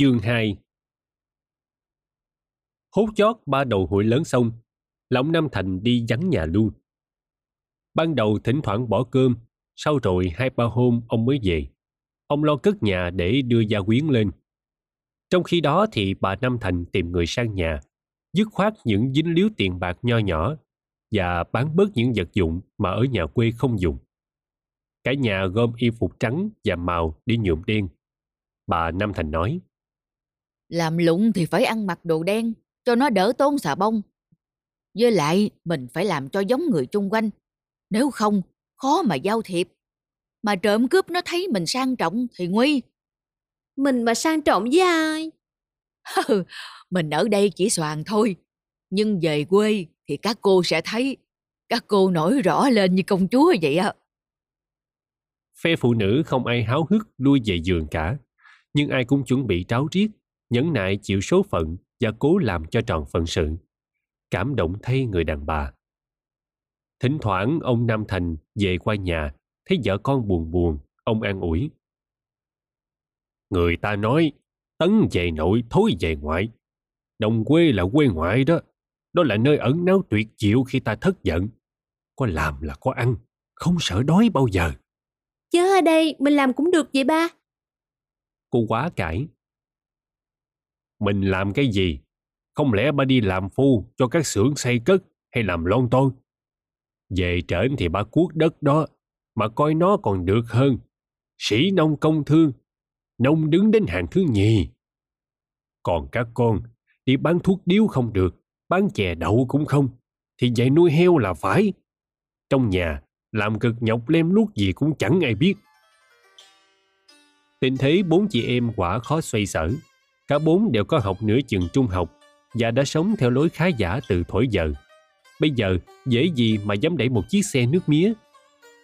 Chương 2 Hốt chót ba đầu hội lớn xong, Lão Nam Thành đi vắng nhà luôn. Ban đầu thỉnh thoảng bỏ cơm, sau rồi hai ba hôm ông mới về. Ông lo cất nhà để đưa gia quyến lên. Trong khi đó thì bà Nam Thành tìm người sang nhà, dứt khoát những dính líu tiền bạc nho nhỏ và bán bớt những vật dụng mà ở nhà quê không dùng. Cả nhà gom y phục trắng và màu đi nhuộm đen. Bà Nam Thành nói, làm lụng thì phải ăn mặc đồ đen, cho nó đỡ tốn xà bông. Với lại, mình phải làm cho giống người chung quanh. Nếu không, khó mà giao thiệp. Mà trộm cướp nó thấy mình sang trọng thì nguy. Mình mà sang trọng với ai? mình ở đây chỉ soàn thôi. Nhưng về quê thì các cô sẽ thấy các cô nổi rõ lên như công chúa vậy ạ. Phe phụ nữ không ai háo hức lui về giường cả, nhưng ai cũng chuẩn bị tráo riết, nhẫn nại chịu số phận và cố làm cho tròn phận sự. Cảm động thay người đàn bà. Thỉnh thoảng ông Nam Thành về qua nhà, thấy vợ con buồn buồn, ông an ủi. Người ta nói, tấn về nội, thối về ngoại. Đồng quê là quê ngoại đó. Đó là nơi ẩn náu tuyệt diệu khi ta thất giận. Có làm là có ăn, không sợ đói bao giờ. Chớ ở đây mình làm cũng được vậy ba. Cô quá cãi. Mình làm cái gì? Không lẽ ba đi làm phu cho các xưởng xây cất hay làm lon ton? Về trển thì ba cuốc đất đó, mà coi nó còn được hơn. Sĩ nông công thương, nông đứng đến hàng thứ nhì. Còn các con, đi bán thuốc điếu không được, bán chè đậu cũng không, thì dạy nuôi heo là phải. Trong nhà, làm cực nhọc lem luốc gì cũng chẳng ai biết. Tình thế bốn chị em quả khó xoay sở. Cả bốn đều có học nửa chừng trung học và đã sống theo lối khá giả từ thổi giờ. Bây giờ, dễ gì mà dám đẩy một chiếc xe nước mía.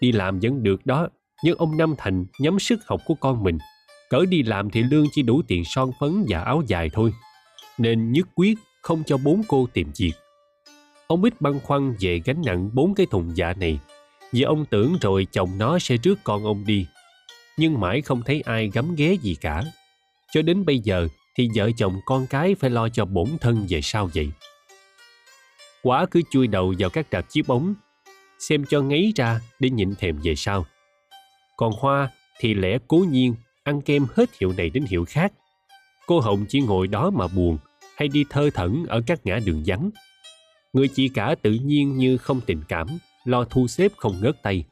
Đi làm vẫn được đó, nhưng ông Nam Thành nhắm sức học của con mình. Cỡ đi làm thì lương chỉ đủ tiền son phấn và áo dài thôi. Nên nhất quyết không cho bốn cô tìm việc. Ông Bích băn khoăn về gánh nặng bốn cái thùng dạ này vì ông tưởng rồi chồng nó sẽ rước con ông đi. Nhưng mãi không thấy ai gắm ghé gì cả. Cho đến bây giờ thì vợ chồng con cái phải lo cho bổn thân về sau vậy. Quá cứ chui đầu vào các rạp chiếu bóng, xem cho ngấy ra để nhịn thèm về sau. Còn Hoa thì lẽ cố nhiên ăn kem hết hiệu này đến hiệu khác. Cô Hồng chỉ ngồi đó mà buồn hay đi thơ thẩn ở các ngã đường vắng. Người chị cả tự nhiên như không tình cảm, lo thu xếp không ngớt tay.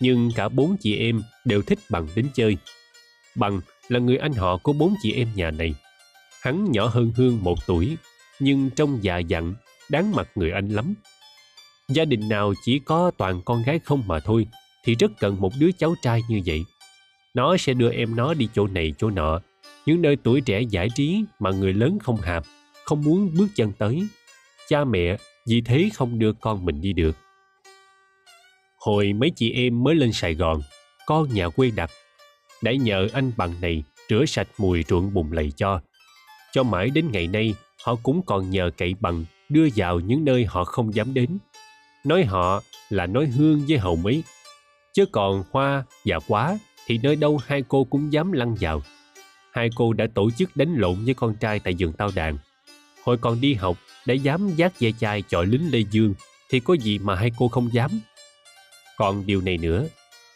Nhưng cả bốn chị em đều thích Bằng đến chơi. Bằng là người anh họ của bốn chị em nhà này. Hắn nhỏ hơn Hương một tuổi, nhưng trông già dặn, đáng mặt người anh lắm. Gia đình nào chỉ có toàn con gái không mà thôi, thì rất cần một đứa cháu trai như vậy. Nó sẽ đưa em nó đi chỗ này chỗ nọ, những nơi tuổi trẻ giải trí mà người lớn không hạp, không muốn bước chân tới. Cha mẹ vì thế không đưa con mình đi được. Hồi mấy chị em mới lên Sài Gòn, con nhà quê đặt, đã nhờ anh bằng này rửa sạch mùi ruộng bùn lầy cho. Cho mãi đến ngày nay, họ cũng còn nhờ cậy bằng đưa vào những nơi họ không dám đến. Nói họ là nói hương với hầu mấy. Chứ còn hoa và quá thì nơi đâu hai cô cũng dám lăn vào. Hai cô đã tổ chức đánh lộn với con trai tại vườn tao đàn. Hồi còn đi học, đã dám giác dây chai chọi lính Lê Dương thì có gì mà hai cô không dám. Còn điều này nữa,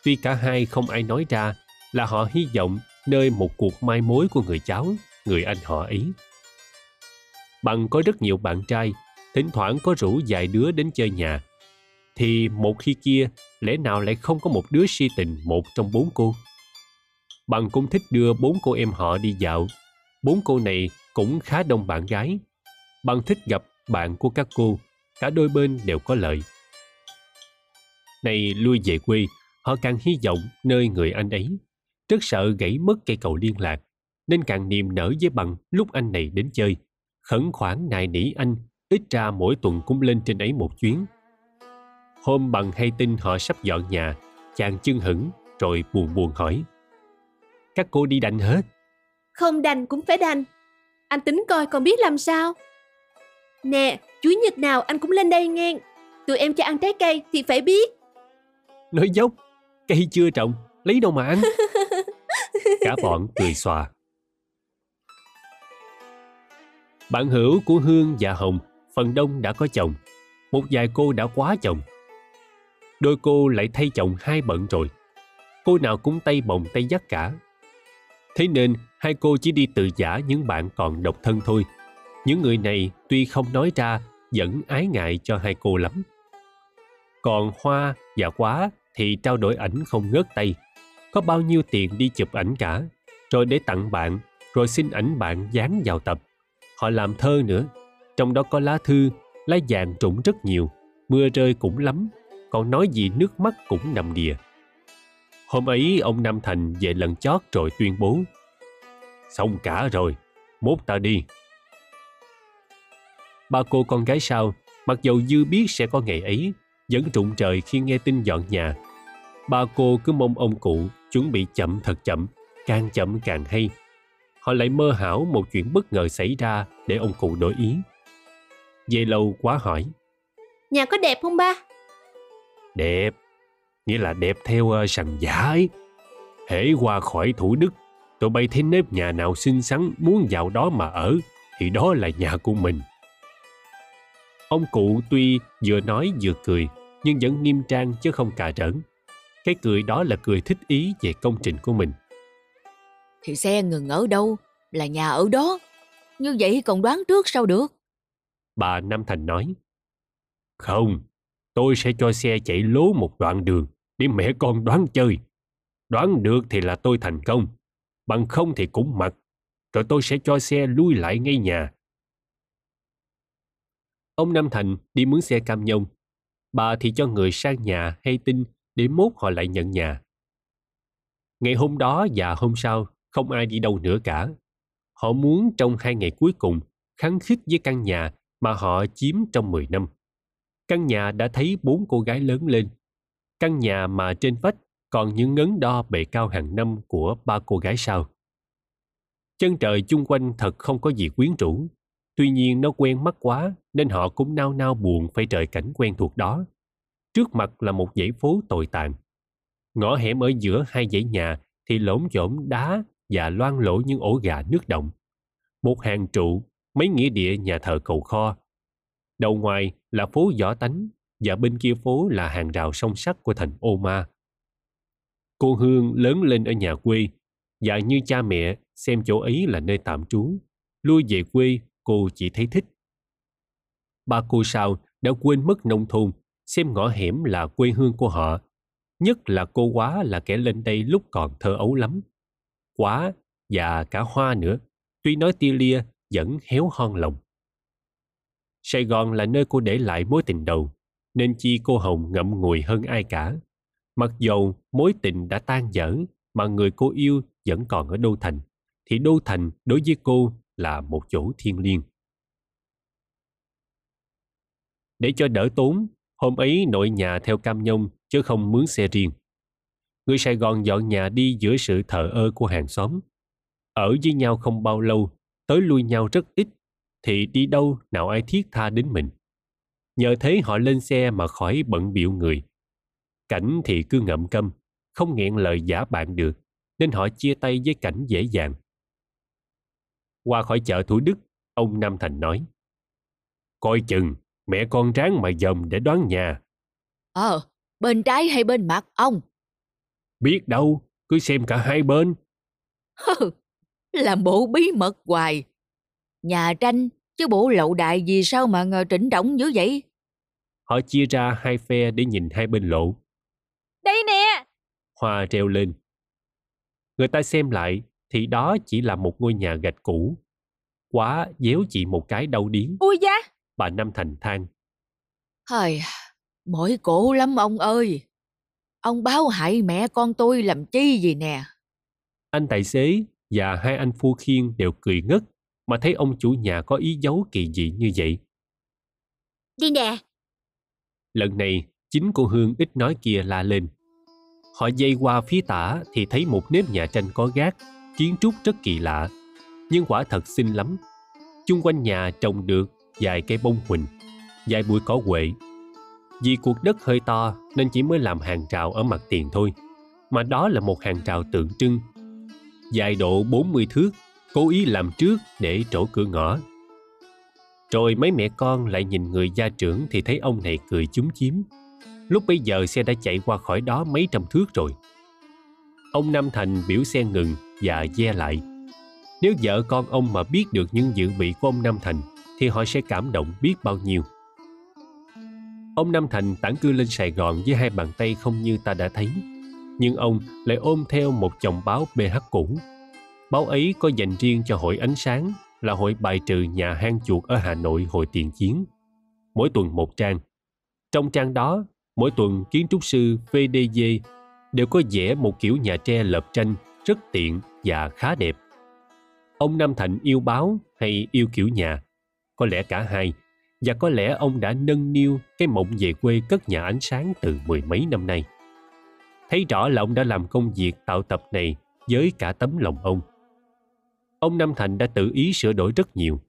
tuy cả hai không ai nói ra là họ hy vọng nơi một cuộc mai mối của người cháu, người anh họ ấy. Bằng có rất nhiều bạn trai, thỉnh thoảng có rủ vài đứa đến chơi nhà, thì một khi kia lẽ nào lại không có một đứa si tình một trong bốn cô. Bằng cũng thích đưa bốn cô em họ đi dạo. Bốn cô này cũng khá đông bạn gái. Bằng thích gặp bạn của các cô, cả đôi bên đều có lợi. Này lui về quê, họ càng hy vọng nơi người anh ấy. Rất sợ gãy mất cây cầu liên lạc, nên càng niềm nở với bằng lúc anh này đến chơi. Khẩn khoản nài nỉ anh, ít ra mỗi tuần cũng lên trên ấy một chuyến. Hôm bằng hay tin họ sắp dọn nhà, chàng chân hững rồi buồn buồn hỏi. Các cô đi đành hết? Không đành cũng phải đành. Anh tính coi còn biết làm sao. Nè, Chủ nhật nào anh cũng lên đây nghe. Tụi em cho ăn trái cây thì phải biết. Nói dốc, cây chưa trồng, lấy đâu mà ăn. Cả bọn cười xòa. Bạn hữu của Hương và Hồng, phần đông đã có chồng. Một vài cô đã quá chồng. Đôi cô lại thay chồng hai bận rồi. Cô nào cũng tay bồng tay dắt cả. Thế nên hai cô chỉ đi từ giả những bạn còn độc thân thôi. Những người này tuy không nói ra, vẫn ái ngại cho hai cô lắm. Còn Hoa và Quá thì trao đổi ảnh không ngớt tay. Có bao nhiêu tiền đi chụp ảnh cả, rồi để tặng bạn, rồi xin ảnh bạn dán vào tập. Họ làm thơ nữa, trong đó có lá thư, lá vàng trũng rất nhiều, mưa rơi cũng lắm, còn nói gì nước mắt cũng nằm đìa. Hôm ấy ông Nam Thành về lần chót rồi tuyên bố Xong cả rồi, mốt ta đi. Ba cô con gái sau, mặc dầu dư biết sẽ có ngày ấy, vẫn trụng trời khi nghe tin dọn nhà. Ba cô cứ mong ông cụ chuẩn bị chậm thật chậm, càng chậm càng hay. Họ lại mơ hảo một chuyện bất ngờ xảy ra để ông cụ đổi ý. Về lâu quá hỏi. Nhà có đẹp không ba? Đẹp, nghĩa là đẹp theo uh, sằng giả ấy. Hễ qua khỏi Thủ Đức, tụi bay thấy nếp nhà nào xinh xắn muốn vào đó mà ở, thì đó là nhà của mình. Ông cụ tuy vừa nói vừa cười, nhưng vẫn nghiêm trang chứ không cà rỡn. Cái cười đó là cười thích ý về công trình của mình. Thì xe ngừng ở đâu là nhà ở đó. Như vậy còn đoán trước sao được? Bà Nam Thành nói. Không, tôi sẽ cho xe chạy lố một đoạn đường để mẹ con đoán chơi. Đoán được thì là tôi thành công, bằng không thì cũng mặc. Rồi tôi sẽ cho xe lui lại ngay nhà. Ông Nam Thành đi mướn xe cam nhông. Bà thì cho người sang nhà hay tin để mốt họ lại nhận nhà. Ngày hôm đó và hôm sau, không ai đi đâu nữa cả. Họ muốn trong hai ngày cuối cùng kháng khích với căn nhà mà họ chiếm trong 10 năm. Căn nhà đã thấy bốn cô gái lớn lên. Căn nhà mà trên vách còn những ngấn đo bề cao hàng năm của ba cô gái sau. Chân trời chung quanh thật không có gì quyến rũ. Tuy nhiên nó quen mắt quá nên họ cũng nao nao buồn phải trời cảnh quen thuộc đó. Trước mặt là một dãy phố tồi tàn. Ngõ hẻm ở giữa hai dãy nhà thì lỗm chỗm đá và loang lổ những ổ gà nước động. Một hàng trụ, mấy nghĩa địa nhà thờ cầu kho. Đầu ngoài là phố võ tánh và bên kia phố là hàng rào song sắt của thành Ô Ma. Cô Hương lớn lên ở nhà quê và như cha mẹ xem chỗ ấy là nơi tạm trú. Lui về quê cô chỉ thấy thích. Ba cô sao đã quên mất nông thôn, xem ngõ hẻm là quê hương của họ. Nhất là cô quá là kẻ lên đây lúc còn thơ ấu lắm. Quá và cả hoa nữa, tuy nói tia lia vẫn héo hon lòng. Sài Gòn là nơi cô để lại mối tình đầu, nên chi cô Hồng ngậm ngùi hơn ai cả. Mặc dầu mối tình đã tan dở mà người cô yêu vẫn còn ở Đô Thành, thì Đô Thành đối với cô là một chỗ thiên liêng. Để cho đỡ tốn, hôm ấy nội nhà theo cam nhông chứ không mướn xe riêng. Người Sài Gòn dọn nhà đi giữa sự thờ ơ của hàng xóm. Ở với nhau không bao lâu, tới lui nhau rất ít, thì đi đâu nào ai thiết tha đến mình. Nhờ thế họ lên xe mà khỏi bận biệu người. Cảnh thì cứ ngậm câm, không nghẹn lời giả bạn được, nên họ chia tay với cảnh dễ dàng. Qua khỏi chợ Thủ Đức, ông Nam Thành nói. Coi chừng, mẹ con ráng mà dòm để đoán nhà. Ờ, bên trái hay bên mặt ông? Biết đâu, cứ xem cả hai bên. Hừ, làm bộ bí mật hoài. Nhà tranh, chứ bộ lậu đại gì sao mà ngờ trịnh trọng dữ vậy? Họ chia ra hai phe để nhìn hai bên lộ. Đây nè! Hoa treo lên. Người ta xem lại thì đó chỉ là một ngôi nhà gạch cũ. Quá déo chị một cái đau điếng. Ui da! Bà Năm Thành than. Hời, mỏi cổ lắm ông ơi. Ông báo hại mẹ con tôi làm chi gì nè. Anh tài xế và hai anh phu khiên đều cười ngất mà thấy ông chủ nhà có ý giấu kỳ dị như vậy. Đi nè! Lần này, chính cô Hương ít nói kia la lên. Họ dây qua phía tả thì thấy một nếp nhà tranh có gác, kiến trúc rất kỳ lạ, nhưng quả thật xinh lắm. Chung quanh nhà trồng được vài cây bông huỳnh, vài bụi cỏ quệ. Vì cuộc đất hơi to nên chỉ mới làm hàng rào ở mặt tiền thôi, mà đó là một hàng rào tượng trưng. Dài độ 40 thước, cố ý làm trước để trổ cửa ngõ. Rồi mấy mẹ con lại nhìn người gia trưởng thì thấy ông này cười chúm chím. Lúc bây giờ xe đã chạy qua khỏi đó mấy trăm thước rồi. Ông Nam Thành biểu xe ngừng và ve lại. Nếu vợ con ông mà biết được những dự bị của ông Nam Thành thì họ sẽ cảm động biết bao nhiêu. Ông Nam Thành tản cư lên Sài Gòn với hai bàn tay không như ta đã thấy. Nhưng ông lại ôm theo một chồng báo BH cũ. Báo ấy có dành riêng cho hội ánh sáng là hội bài trừ nhà hang chuột ở Hà Nội hồi tiền chiến. Mỗi tuần một trang. Trong trang đó, mỗi tuần kiến trúc sư VDG đều có vẽ một kiểu nhà tre lợp tranh rất tiện và khá đẹp. Ông Nam Thạnh yêu báo hay yêu kiểu nhà? Có lẽ cả hai, và có lẽ ông đã nâng niu cái mộng về quê cất nhà ánh sáng từ mười mấy năm nay. Thấy rõ là ông đã làm công việc tạo tập này với cả tấm lòng ông. Ông Nam Thành đã tự ý sửa đổi rất nhiều.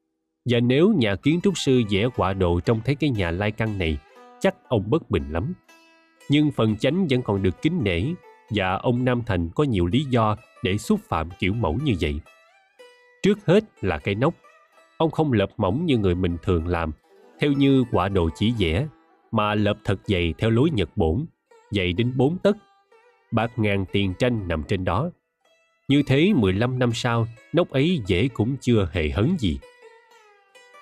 Và nếu nhà kiến trúc sư vẽ quả đồ trong thấy cái nhà lai căn này, chắc ông bất bình lắm. Nhưng phần chánh vẫn còn được kính nể và ông Nam Thành có nhiều lý do để xúc phạm kiểu mẫu như vậy. Trước hết là cái nóc. Ông không lợp mỏng như người mình thường làm, theo như quả đồ chỉ vẽ, mà lợp thật dày theo lối Nhật bổn, dày đến 4 tấc. Bạc ngàn tiền tranh nằm trên đó. Như thế 15 năm sau, nóc ấy dễ cũng chưa hề hấn gì.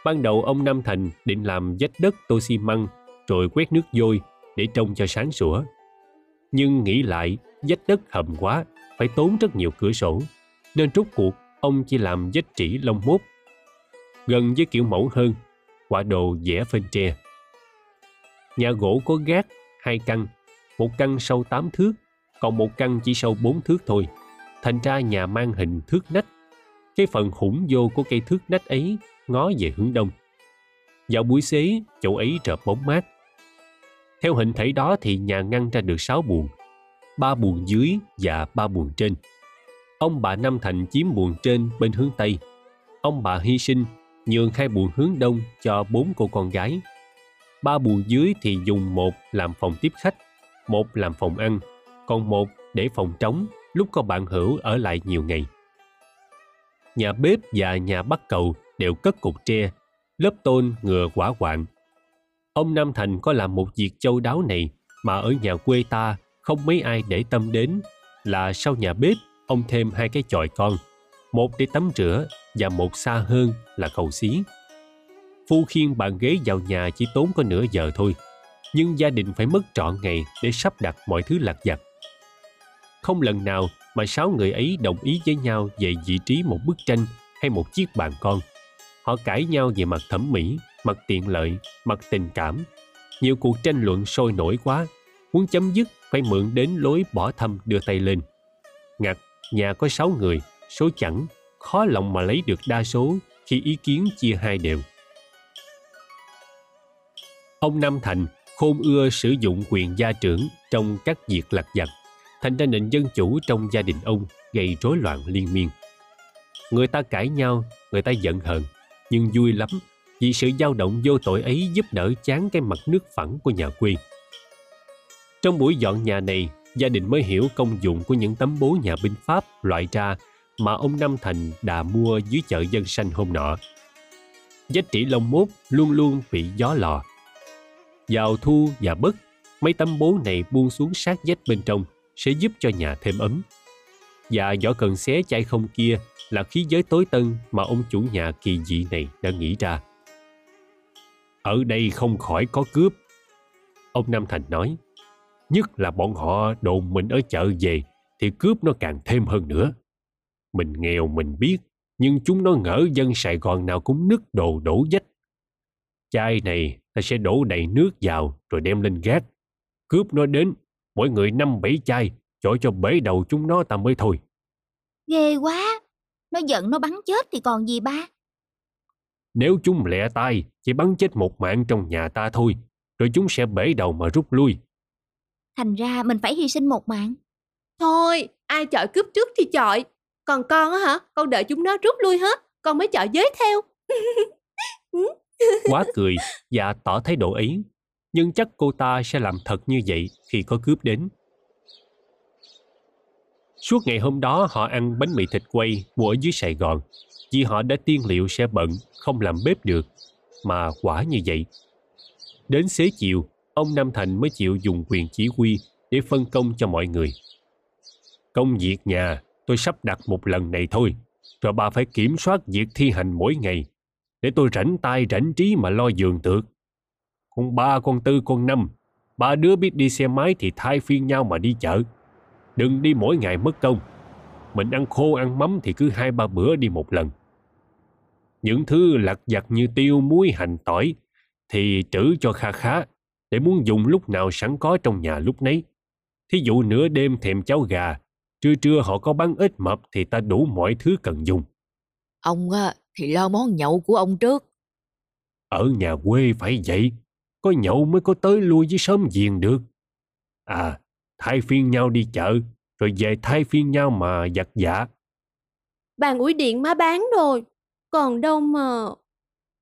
Ban đầu ông Nam Thành định làm vách đất tô xi măng rồi quét nước vôi để trông cho sáng sủa. Nhưng nghĩ lại, vách đất hầm quá, phải tốn rất nhiều cửa sổ, nên rút cuộc ông chỉ làm vách trĩ lông mốt. Gần với kiểu mẫu hơn, quả đồ vẽ phên tre. Nhà gỗ có gác, hai căn, một căn sâu 8 thước, còn một căn chỉ sâu 4 thước thôi. Thành ra nhà mang hình thước nách. Cái phần hủng vô của cây thước nách ấy ngó về hướng đông. Vào buổi xế, chỗ ấy rợp bóng mát. Theo hình thể đó thì nhà ngăn ra được 6 buồng, ba buồng dưới và ba buồng trên. Ông bà Nam Thành chiếm buồng trên bên hướng Tây. Ông bà hy sinh nhường hai buồng hướng Đông cho bốn cô con gái. Ba buồng dưới thì dùng một làm phòng tiếp khách, một làm phòng ăn, còn một để phòng trống lúc có bạn hữu ở lại nhiều ngày. Nhà bếp và nhà bắt cầu đều cất cục tre, lớp tôn ngừa quả quạng. Ông Nam Thành có làm một việc châu đáo này mà ở nhà quê ta không mấy ai để tâm đến là sau nhà bếp ông thêm hai cái chòi con, một để tắm rửa và một xa hơn là cầu xí. Phu khiên bàn ghế vào nhà chỉ tốn có nửa giờ thôi, nhưng gia đình phải mất trọn ngày để sắp đặt mọi thứ lặt vặt. Không lần nào mà sáu người ấy đồng ý với nhau về vị trí một bức tranh hay một chiếc bàn con. Họ cãi nhau về mặt thẩm mỹ, mặt tiện lợi, mặt tình cảm. Nhiều cuộc tranh luận sôi nổi quá, muốn chấm dứt phải mượn đến lối bỏ thăm đưa tay lên. Ngặt, nhà có sáu người, số chẵn, khó lòng mà lấy được đa số khi ý kiến chia hai đều. Ông Nam Thành khôn ưa sử dụng quyền gia trưởng trong các việc lặt vặt, thành ra nền dân chủ trong gia đình ông gây rối loạn liên miên. Người ta cãi nhau, người ta giận hờn, nhưng vui lắm vì sự dao động vô tội ấy giúp đỡ chán cái mặt nước phẳng của nhà quê. Trong buổi dọn nhà này, gia đình mới hiểu công dụng của những tấm bố nhà binh Pháp loại ra mà ông Nam Thành đã mua dưới chợ dân sanh hôm nọ. Giá trị lông mốt luôn luôn bị gió lò. Vào thu và bất, mấy tấm bố này buông xuống sát vách bên trong sẽ giúp cho nhà thêm ấm. Và vỏ cần xé chai không kia là khí giới tối tân mà ông chủ nhà kỳ dị này đã nghĩ ra. Ở đây không khỏi có cướp. Ông Nam Thành nói, nhất là bọn họ đồn mình ở chợ về thì cướp nó càng thêm hơn nữa. Mình nghèo mình biết, nhưng chúng nó ngỡ dân Sài Gòn nào cũng nứt đồ đổ dách. Chai này ta sẽ đổ đầy nước vào rồi đem lên gác. Cướp nó đến, mỗi người năm bảy chai, cho cho bể đầu chúng nó ta mới thôi. Ghê quá, nó giận nó bắn chết thì còn gì ba. Nếu chúng lẹ tay, chỉ bắn chết một mạng trong nhà ta thôi, rồi chúng sẽ bể đầu mà rút lui. Thành ra mình phải hy sinh một mạng. Thôi, ai chọi cướp trước thì chọi. Còn con á hả? Con đợi chúng nó rút lui hết, con mới chọn giới theo. Ừ. Quá cười và tỏ thái độ ý. Nhưng chắc cô ta sẽ làm thật như vậy khi có cướp đến. Suốt ngày hôm đó họ ăn bánh mì thịt quay mua ở dưới Sài Gòn vì họ đã tiên liệu sẽ bận, không làm bếp được. mà quả như vậy. Đến xế chiều, ông Nam Thành mới chịu dùng quyền chỉ huy để phân công cho mọi người. Công việc nhà tôi sắp đặt một lần này thôi, rồi bà phải kiểm soát việc thi hành mỗi ngày, để tôi rảnh tay rảnh trí mà lo giường tược. Con ba, con tư, con năm, ba đứa biết đi xe máy thì thay phiên nhau mà đi chợ. Đừng đi mỗi ngày mất công. Mình ăn khô ăn mắm thì cứ hai ba bữa đi một lần. Những thứ lặt vặt như tiêu, muối, hành, tỏi thì trữ cho kha khá để muốn dùng lúc nào sẵn có trong nhà lúc nấy. Thí dụ nửa đêm thèm cháo gà, trưa trưa họ có bán ít mập thì ta đủ mọi thứ cần dùng. Ông á, thì lo món nhậu của ông trước. Ở nhà quê phải vậy, có nhậu mới có tới lui với sớm giềng được. À, thay phiên nhau đi chợ, rồi về thay phiên nhau mà giặt giả. Bàn ủi điện má bán rồi. Còn đâu mà...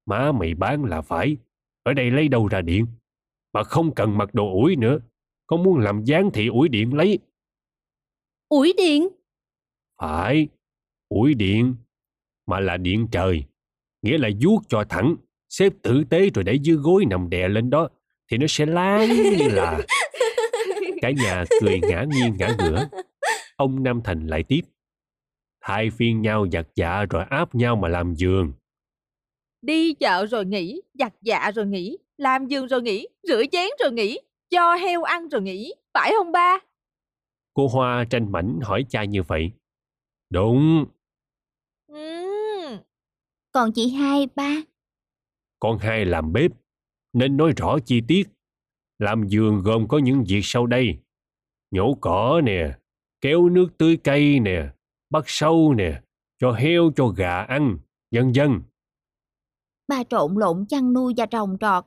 Má mày bán là phải, ở đây lấy đâu ra điện. Mà không cần mặc đồ ủi nữa, con muốn làm gián thị ủi điện lấy. Ủi điện? Phải, ủi điện, mà là điện trời. Nghĩa là vuốt cho thẳng, xếp tử tế rồi để dưới gối nằm đè lên đó, thì nó sẽ láng như là... Cả nhà cười ngã nghiêng ngã ngửa. Ông Nam Thành lại tiếp. Thay phiên nhau giặt dạ rồi áp nhau mà làm giường. Đi chợ rồi nghỉ, giặt dạ rồi nghỉ, làm giường rồi nghỉ, rửa chén rồi nghỉ, cho heo ăn rồi nghỉ, phải không ba? Cô Hoa tranh mảnh hỏi cha như vậy. Đúng, Ừm, Còn chị hai, ba. con hai làm bếp, nên nói rõ chi tiết. Làm giường gồm có những việc sau đây. Nhổ cỏ nè, kéo nước tưới cây nè, bắt sâu nè, cho heo cho gà ăn, vân vân. Ba trộn lộn chăn nuôi và trồng trọt.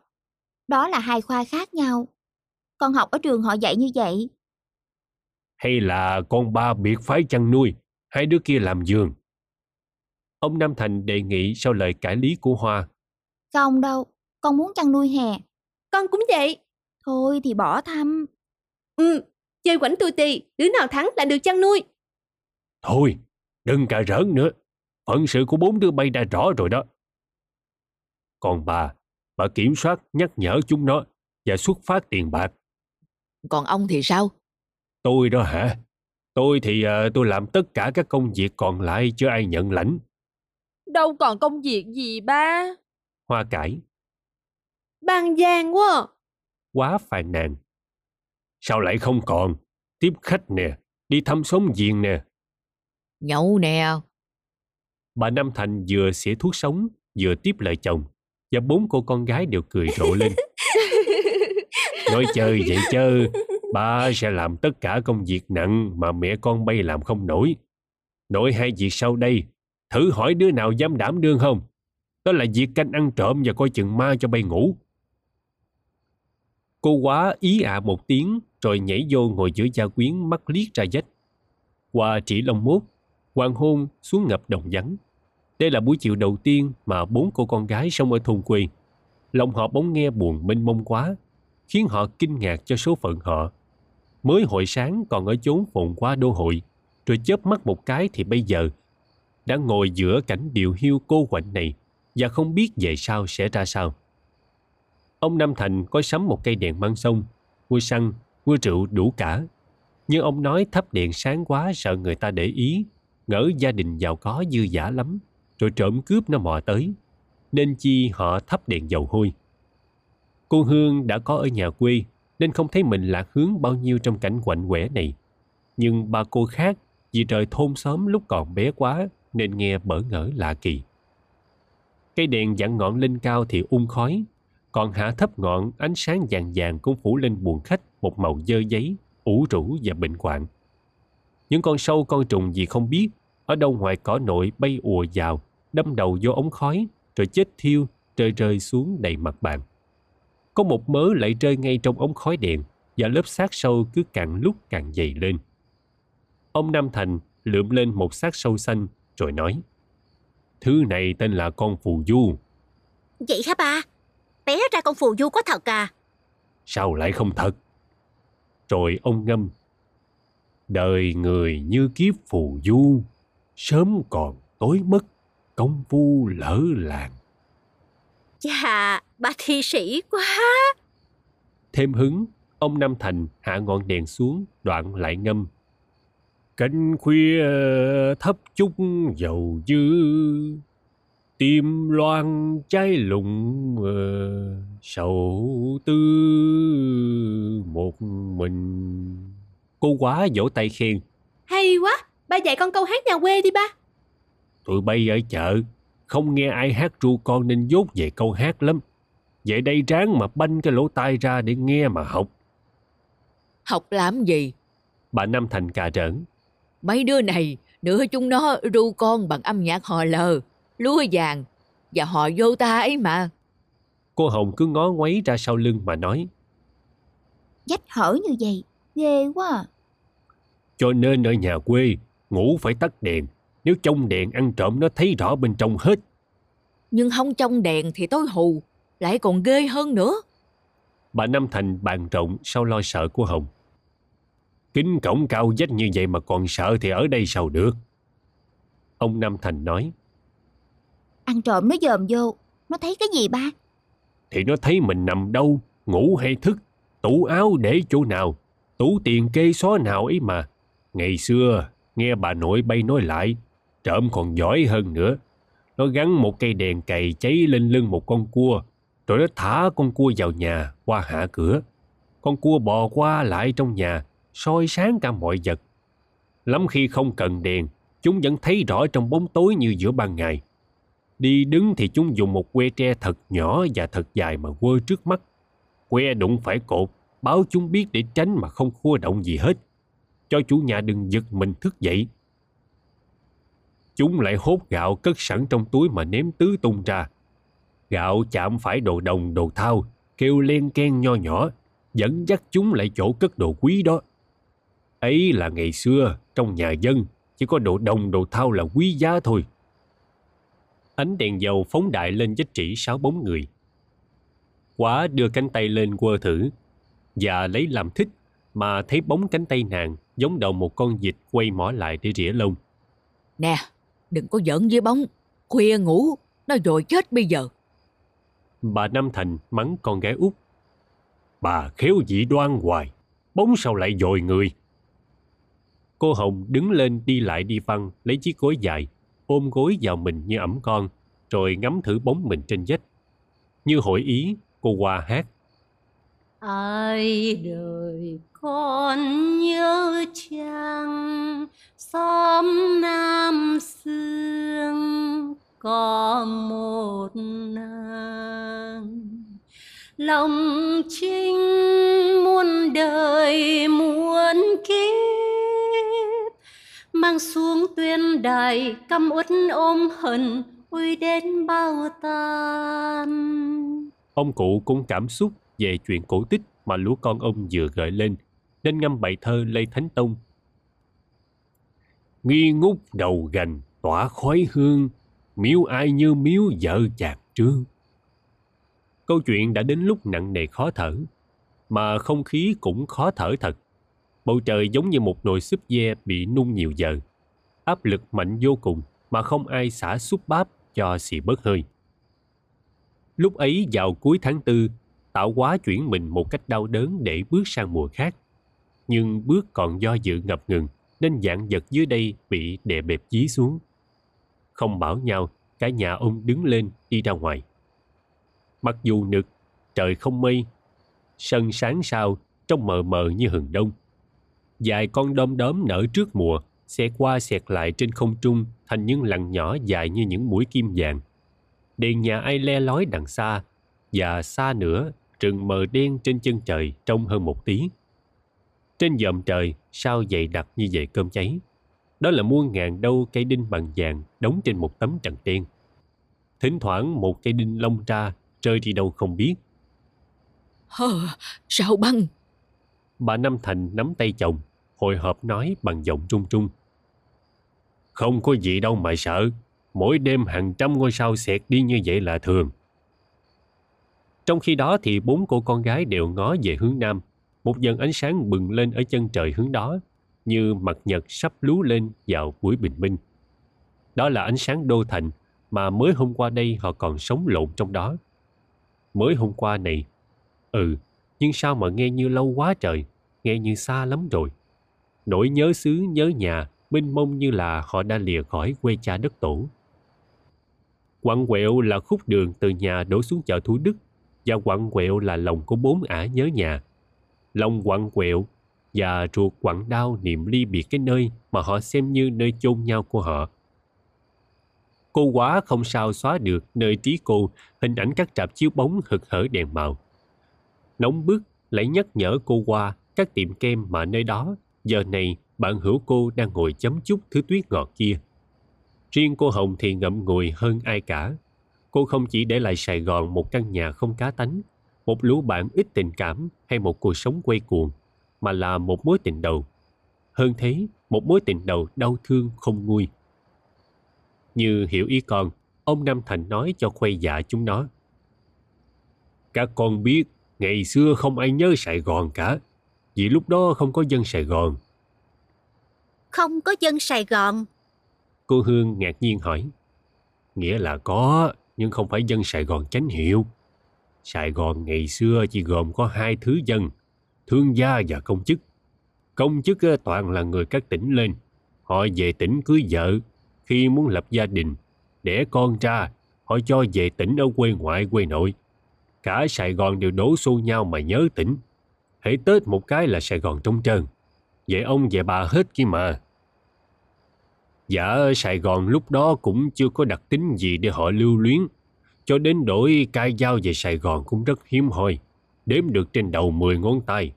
Đó là hai khoa khác nhau. Con học ở trường họ dạy như vậy. Hay là con ba biệt phái chăn nuôi, hai đứa kia làm giường. Ông Nam Thành đề nghị sau lời cải lý của Hoa. Không đâu, con muốn chăn nuôi hè. Con cũng vậy. Thôi thì bỏ thăm. Ừ, chơi quảnh tui tì, đứa nào thắng là được chăn nuôi. Thôi, đừng cà rỡn nữa. Phận sự của bốn đứa bay đã rõ rồi đó. Còn bà, bà kiểm soát nhắc nhở chúng nó và xuất phát tiền bạc. Còn ông thì sao? Tôi đó hả? Tôi thì ờ, tôi làm tất cả các công việc còn lại chứ ai nhận lãnh. đâu còn công việc gì ba? Hoa cải, Bàn gian quá. quá phàn nàn. Sao lại không còn? Tiếp khách nè, đi thăm xóm giềng nè. Nhậu nè. Bà Nam Thành vừa xỉa thuốc sống, vừa tiếp lời chồng. Và bốn cô con gái đều cười rộ lên. Nói chơi vậy chứ, ba sẽ làm tất cả công việc nặng mà mẹ con bay làm không nổi. Nội hai việc sau đây, thử hỏi đứa nào dám đảm đương không? Đó là việc canh ăn trộm và coi chừng ma cho bay ngủ. Cô quá ý ạ một tiếng rồi nhảy vô ngồi giữa gia quyến mắt liếc ra dách. Qua chỉ lông mốt, hoàng hôn xuống ngập đồng vắng. Đây là buổi chiều đầu tiên mà bốn cô con gái sống ở thôn quê. Lòng họ bỗng nghe buồn mênh mông quá, khiến họ kinh ngạc cho số phận họ. Mới hội sáng còn ở chốn phồn qua đô hội, rồi chớp mắt một cái thì bây giờ đã ngồi giữa cảnh điều hiu cô quạnh này và không biết về sau sẽ ra sao. Ông Nam Thành có sắm một cây đèn mang sông, mua xăng, mua rượu đủ cả. Nhưng ông nói thắp đèn sáng quá sợ người ta để ý, ngỡ gia đình giàu có dư giả lắm, rồi trộm cướp nó mò tới. Nên chi họ thắp đèn dầu hôi. Cô Hương đã có ở nhà quê nên không thấy mình lạc hướng bao nhiêu trong cảnh quạnh quẻ này. Nhưng ba cô khác vì trời thôn xóm lúc còn bé quá nên nghe bỡ ngỡ lạ kỳ. Cây đèn dặn ngọn lên cao thì ung khói, còn hạ thấp ngọn ánh sáng vàng vàng cũng phủ lên buồn khách một màu dơ giấy, ủ rũ và bệnh quạng. Những con sâu con trùng gì không biết, ở đâu ngoài cỏ nội bay ùa vào, đâm đầu vô ống khói, rồi chết thiêu, rơi rơi xuống đầy mặt bàn. Có một mớ lại rơi ngay trong ống khói đèn và lớp xác sâu cứ càng lúc càng dày lên. Ông Nam Thành lượm lên một xác sâu xanh rồi nói Thứ này tên là con phù du. Vậy hả ba? Té ra con phù du có thật à? Sao lại không thật? Rồi ông ngâm Đời người như kiếp phù du Sớm còn tối mất Công phu lỡ làng Chà, bà thi sĩ quá. Thêm hứng, ông Nam Thành hạ ngọn đèn xuống, đoạn lại ngâm. Cánh khuya thấp chút dầu dư, tim loan cháy lùng sầu tư một mình. Cô quá vỗ tay khen. Hay quá, ba dạy con câu hát nhà quê đi ba. Tụi bay ở chợ, không nghe ai hát ru con nên dốt về câu hát lắm. Vậy đây ráng mà banh cái lỗ tai ra để nghe mà học. Học làm gì? Bà Nam Thành cà rỡn. Mấy đứa này, nửa chúng nó ru con bằng âm nhạc hò lờ, lúa vàng và họ vô ta ấy mà. Cô Hồng cứ ngó ngoáy ra sau lưng mà nói. Dách hở như vậy, ghê quá à. Cho nên ở nhà quê, ngủ phải tắt đèn. Nếu trong đèn ăn trộm nó thấy rõ bên trong hết. Nhưng không trong đèn thì tối hù, lại còn ghê hơn nữa. Bà Nam Thành bàn rộng sau lo sợ của Hồng. Kính cổng cao dách như vậy mà còn sợ thì ở đây sao được? Ông Nam Thành nói. Ăn trộm nó dòm vô, nó thấy cái gì ba? Thì nó thấy mình nằm đâu, ngủ hay thức, tủ áo để chỗ nào, tủ tiền kê xó nào ấy mà. Ngày xưa, nghe bà nội bay nói lại, trộm còn giỏi hơn nữa. Nó gắn một cây đèn cày cháy lên lưng một con cua, rồi nó thả con cua vào nhà qua hạ cửa. Con cua bò qua lại trong nhà, soi sáng cả mọi vật. Lắm khi không cần đèn, chúng vẫn thấy rõ trong bóng tối như giữa ban ngày. Đi đứng thì chúng dùng một que tre thật nhỏ và thật dài mà quơ trước mắt. Que đụng phải cột, báo chúng biết để tránh mà không khua động gì hết. Cho chủ nhà đừng giật mình thức dậy. Chúng lại hốt gạo cất sẵn trong túi mà ném tứ tung ra. Gạo chạm phải đồ đồng đồ thao, kêu len ken nho nhỏ, dẫn dắt chúng lại chỗ cất đồ quý đó. Ấy là ngày xưa, trong nhà dân, chỉ có đồ đồng đồ thao là quý giá thôi. Ánh đèn dầu phóng đại lên vách chỉ sáu bóng người. Quá đưa cánh tay lên quơ thử, và lấy làm thích mà thấy bóng cánh tay nàng giống đầu một con vịt quay mỏ lại để rỉa lông. Nè, đừng có giỡn với bóng. Khuya ngủ, nó rồi chết bây giờ. Bà Nam Thành mắng con gái út. Bà khéo dị đoan hoài, bóng sao lại dội người. Cô Hồng đứng lên đi lại đi văn, lấy chiếc gối dài, ôm gối vào mình như ẩm con, rồi ngắm thử bóng mình trên vách. Như hội ý, cô qua hát. ai đời con nhớ chăng xóm nam sương có một nàng lòng trinh muôn đời muôn kiếp mang xuống tuyên đài căm uất ôm hận uy đến bao tan Ông cụ cũng cảm xúc về chuyện cổ tích mà lũ con ông vừa gợi lên, nên ngâm bài thơ Lê Thánh Tông. Nghi ngút đầu gành tỏa khói hương, miếu ai như miếu vợ chàng trương. Câu chuyện đã đến lúc nặng nề khó thở, mà không khí cũng khó thở thật. Bầu trời giống như một nồi súp dê bị nung nhiều giờ. Áp lực mạnh vô cùng mà không ai xả súp báp cho xì bớt hơi. Lúc ấy vào cuối tháng tư, tạo quá chuyển mình một cách đau đớn để bước sang mùa khác. Nhưng bước còn do dự ngập ngừng, nên dạng vật dưới đây bị đè bẹp dí xuống. Không bảo nhau, cả nhà ông đứng lên đi ra ngoài. Mặc dù nực, trời không mây, sân sáng sao, trông mờ mờ như hừng đông. Dài con đom đóm nở trước mùa, xẹt qua xẹt lại trên không trung thành những lằn nhỏ dài như những mũi kim vàng. Đèn nhà ai le lói đằng xa, và xa nữa rừng mờ đen trên chân trời trong hơn một tiếng. Trên dòm trời, sao dày đặc như dày cơm cháy. Đó là muôn ngàn đâu cây đinh bằng vàng đóng trên một tấm trần đen. Thỉnh thoảng một cây đinh lông ra, rơi đi đâu không biết. Hơ, sao băng? Bà Năm Thành nắm tay chồng, hồi hộp nói bằng giọng trung trung. Không có gì đâu mà sợ, mỗi đêm hàng trăm ngôi sao xẹt đi như vậy là thường. Trong khi đó thì bốn cô con gái đều ngó về hướng nam. Một dần ánh sáng bừng lên ở chân trời hướng đó, như mặt nhật sắp lú lên vào buổi bình minh. Đó là ánh sáng đô thành mà mới hôm qua đây họ còn sống lộn trong đó. Mới hôm qua này. Ừ, nhưng sao mà nghe như lâu quá trời, nghe như xa lắm rồi. Nỗi nhớ xứ nhớ nhà, mênh mông như là họ đã lìa khỏi quê cha đất tổ. Quặng quẹo là khúc đường từ nhà đổ xuống chợ Thủ Đức và quặng quẹo là lòng của bốn ả nhớ nhà. Lòng quặng quẹo và ruột quặn đau niệm ly biệt cái nơi mà họ xem như nơi chôn nhau của họ. Cô quá không sao xóa được nơi trí cô hình ảnh các trạp chiếu bóng hực hở đèn màu. Nóng bức lại nhắc nhở cô qua các tiệm kem mà nơi đó giờ này bạn hữu cô đang ngồi chấm chút thứ tuyết ngọt kia. Riêng cô Hồng thì ngậm ngùi hơn ai cả. Cô không chỉ để lại Sài Gòn một căn nhà không cá tánh, một lũ bạn ít tình cảm hay một cuộc sống quay cuồng, mà là một mối tình đầu. Hơn thế, một mối tình đầu đau thương không nguôi. Như hiểu ý con, ông Nam Thành nói cho khuây dạ chúng nó. Các con biết, ngày xưa không ai nhớ Sài Gòn cả, vì lúc đó không có dân Sài Gòn. Không có dân Sài Gòn. Cô Hương ngạc nhiên hỏi. Nghĩa là có, nhưng không phải dân Sài Gòn chánh hiệu. Sài Gòn ngày xưa chỉ gồm có hai thứ dân, thương gia và công chức. Công chức ờ, toàn là người các tỉnh lên. Họ về tỉnh cưới vợ, khi muốn lập gia đình, đẻ con ra, họ cho về tỉnh ở quê ngoại quê nội. Cả Sài Gòn đều đổ xô nhau mà nhớ tỉnh. Hãy Tết một cái là Sài Gòn trống trơn. vậy ông về bà hết kia mà. Dạ Sài Gòn lúc đó cũng chưa có đặc tính gì để họ lưu luyến. Cho đến đổi cai giao về Sài Gòn cũng rất hiếm hoi. Đếm được trên đầu 10 ngón tay.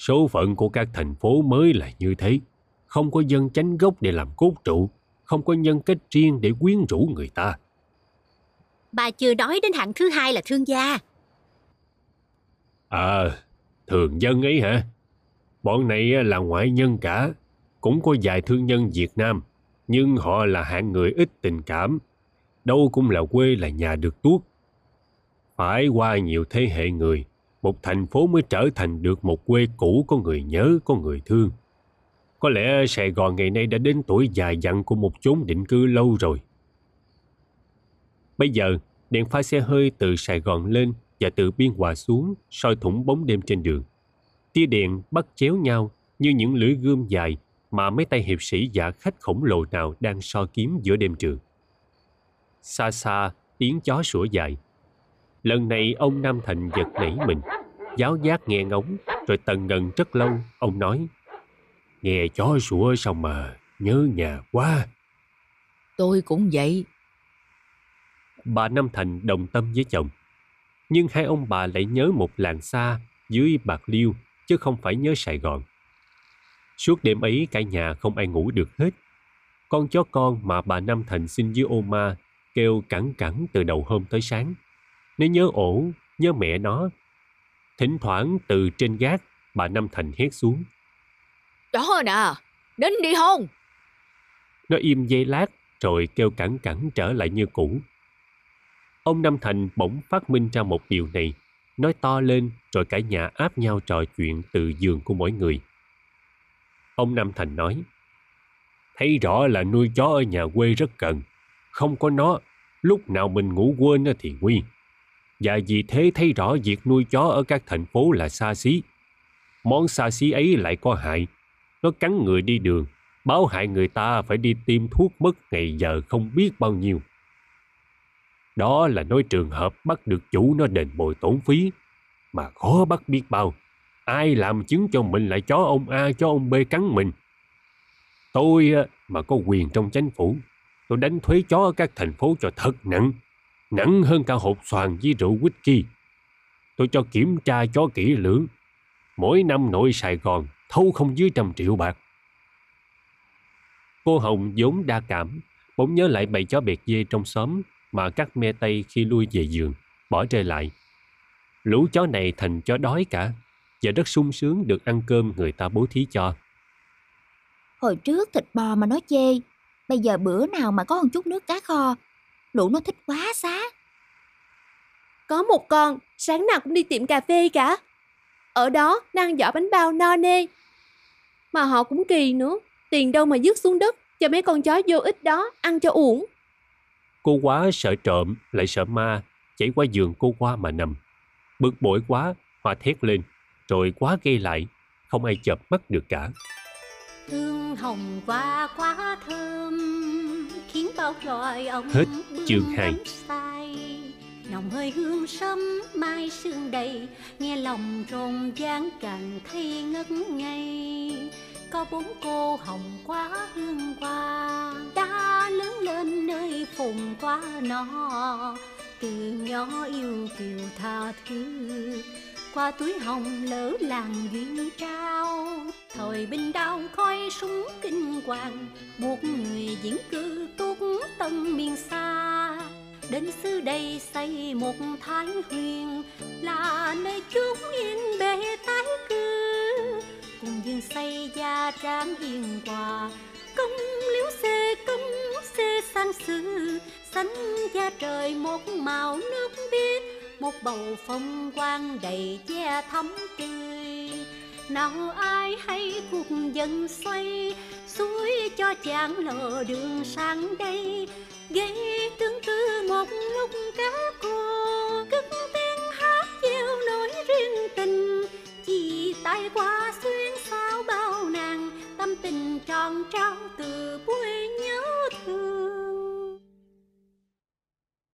Số phận của các thành phố mới là như thế. Không có dân chánh gốc để làm cốt trụ. Không có nhân cách riêng để quyến rũ người ta. Bà chưa nói đến hạng thứ hai là thương gia. À, thường dân ấy hả? Bọn này là ngoại nhân cả. Cũng có vài thương nhân Việt Nam. Nhưng họ là hạng người ít tình cảm. Đâu cũng là quê là nhà được tuốt. Phải qua nhiều thế hệ người, một thành phố mới trở thành được một quê cũ có người nhớ, có người thương. Có lẽ Sài Gòn ngày nay đã đến tuổi dài dặn của một chốn định cư lâu rồi. Bây giờ, đèn pha xe hơi từ Sài Gòn lên và từ Biên Hòa xuống soi thủng bóng đêm trên đường. Tia đèn bắt chéo nhau như những lưỡi gươm dài mà mấy tay hiệp sĩ giả khách khổng lồ nào đang so kiếm giữa đêm trường. Xa xa, tiếng chó sủa dài. Lần này ông Nam Thành giật nảy mình, giáo giác nghe ngóng, rồi tần ngần rất lâu, ông nói Nghe chó sủa xong mà, nhớ nhà quá. Tôi cũng vậy. Bà Nam Thành đồng tâm với chồng. Nhưng hai ông bà lại nhớ một làng xa dưới Bạc Liêu, chứ không phải nhớ Sài Gòn. Suốt đêm ấy cả nhà không ai ngủ được hết. Con chó con mà bà Nam Thành sinh với ô ma kêu cẳng cẳng từ đầu hôm tới sáng. Nó nhớ ổ, nhớ mẹ nó. Thỉnh thoảng từ trên gác, bà Nam Thành hét xuống. Chó nè, đến đi hôn. Nó im dây lát rồi kêu cẳng cẳng trở lại như cũ. Ông Nam Thành bỗng phát minh ra một điều này, nói to lên rồi cả nhà áp nhau trò chuyện từ giường của mỗi người. Ông Nam Thành nói, thấy rõ là nuôi chó ở nhà quê rất cần. Không có nó, lúc nào mình ngủ quên thì nguy. Và vì thế thấy rõ việc nuôi chó ở các thành phố là xa xí. Món xa xí ấy lại có hại. Nó cắn người đi đường, báo hại người ta phải đi tiêm thuốc mất ngày giờ không biết bao nhiêu. Đó là nói trường hợp bắt được chủ nó đền bồi tổn phí, mà khó bắt biết bao. Ai làm chứng cho mình lại chó ông A cho ông B cắn mình. Tôi mà có quyền trong chánh phủ, tôi đánh thuế chó ở các thành phố cho thật nặng, nặng hơn cả hộp xoàn với rượu whisky. Tôi cho kiểm tra chó kỹ lưỡng. Mỗi năm nội Sài Gòn thâu không dưới trăm triệu bạc. Cô Hồng vốn đa cảm, bỗng nhớ lại bầy chó bẹt dê trong xóm mà các me tây khi lui về giường, bỏ rơi lại. Lũ chó này thành chó đói cả, và rất sung sướng được ăn cơm người ta bố thí cho. Hồi trước thịt bò mà nó chê, bây giờ bữa nào mà có một chút nước cá kho, lũ nó thích quá xá. Có một con, sáng nào cũng đi tiệm cà phê cả. Ở đó, nó ăn giỏ bánh bao no nê. Mà họ cũng kỳ nữa, tiền đâu mà dứt xuống đất cho mấy con chó vô ích đó ăn cho uổng. Cô quá sợ trộm lại sợ ma, chạy qua giường cô qua mà nằm. Bực bội quá, Hoa thét lên, rồi quá gây lại, không ai chợp mắt được cả. Hương hồng qua quá thơm Hết chương hai. đắm say Nồng hơi hương sớm mai sương đầy. Nghe lòng rộn ràng càng thấy ngất ngây. Có bốn cô hồng quá hương hoa. Đã lớn lên nơi phùng qua nó Từ nhỏ yêu kiều tha thứ qua túi hồng lỡ làng duyên trao. Thời binh đao khói súng kinh hoàng, một người diễn cư túc tân miền xa. Đến xứ đây xây một thái huyền, là nơi chốn yên bề tái cư. Cùng dương xây gia trang hiền hòa, công liễu xê, công xê sang sư. Xanh da trời một màu nước biếc một bầu phong quang đầy che thắm tươi nào ai hay cuộc dân xoay, suối cho chàng lờ đường sang đây. Gây tương tư một lúc cá cô cất tiếng hát gieo nỗi riêng tình. Chỉ tay qua xuyên sao bao nàng, tâm tình tròn trao từ buổi nhớ thương.